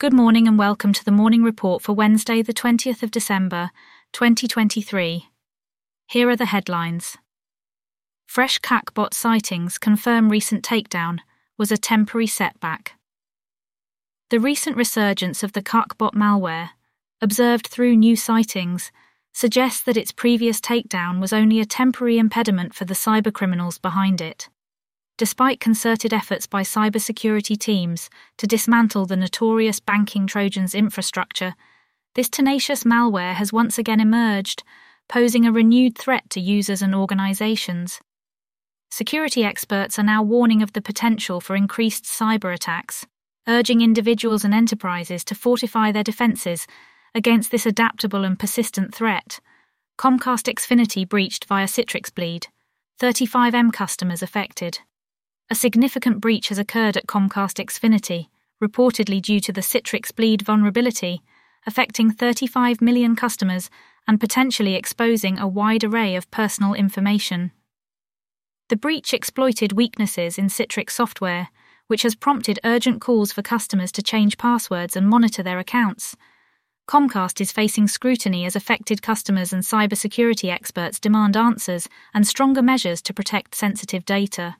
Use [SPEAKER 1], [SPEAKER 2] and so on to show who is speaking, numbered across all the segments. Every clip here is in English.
[SPEAKER 1] Good morning and welcome to the morning report for Wednesday, the 20th of December, 2023. Here are the headlines. Fresh Qakbot sightings confirm recent takedown was a temporary setback. The recent resurgence of the Qakbot malware, observed through new sightings, suggests that its previous takedown was only a temporary impediment for the cybercriminals behind it despite concerted efforts by cybersecurity teams to dismantle the notorious banking Trojans infrastructure, this tenacious malware has once again emerged, posing a renewed threat to users and organizations. Security experts are now warning of the potential for increased cyber attacks, urging individuals and enterprises to fortify their defenses against this adaptable and persistent threat. Comcast Xfinity breached via Citrix Bleed, 35M customers affected. A significant breach has occurred at Comcast Xfinity, reportedly due to the Citrix bleed vulnerability, affecting 35 million customers and potentially exposing a wide array of personal information. The breach exploited weaknesses in Citrix software, which has prompted urgent calls for customers to change passwords and monitor their accounts. Comcast is facing scrutiny as affected customers and cybersecurity experts demand answers and stronger measures to protect sensitive data.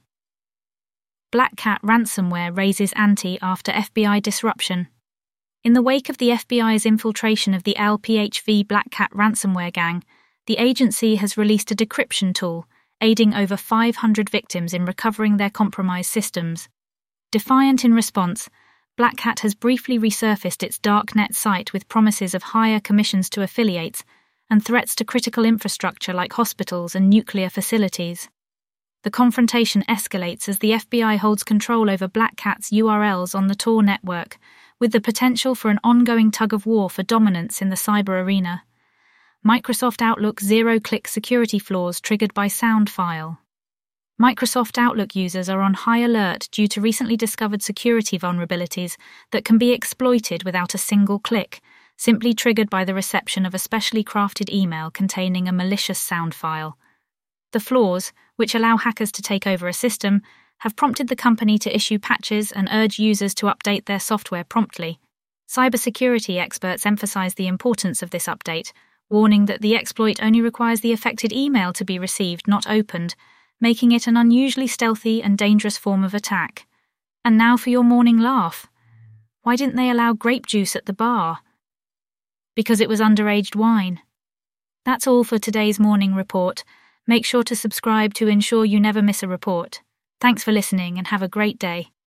[SPEAKER 1] Black Cat ransomware raises ante after FBI disruption. In the wake of the FBI's infiltration of the LPHV Black Cat ransomware gang, the agency has released a decryption tool, aiding over 500 victims in recovering their compromised systems. Defiant in response, Black Cat has briefly resurfaced its darknet site with promises of higher commissions to affiliates and threats to critical infrastructure like hospitals and nuclear facilities. The confrontation escalates as the FBI holds control over Black Cat's URLs on the Tor network, with the potential for an ongoing tug of war for dominance in the cyber arena. Microsoft Outlook zero click security flaws triggered by Soundfile. Microsoft Outlook users are on high alert due to recently discovered security vulnerabilities that can be exploited without a single click, simply triggered by the reception of a specially crafted email containing a malicious sound file. The flaws, which allow hackers to take over a system, have prompted the company to issue patches and urge users to update their software promptly. Cybersecurity experts emphasize the importance of this update, warning that the exploit only requires the affected email to be received, not opened, making it an unusually stealthy and dangerous form of attack. And now for your morning laugh. Why didn't they allow grape juice at the bar? Because it was underaged wine. That's all for today's morning report. Make sure to subscribe to ensure you never miss a report. Thanks for listening and have a great day.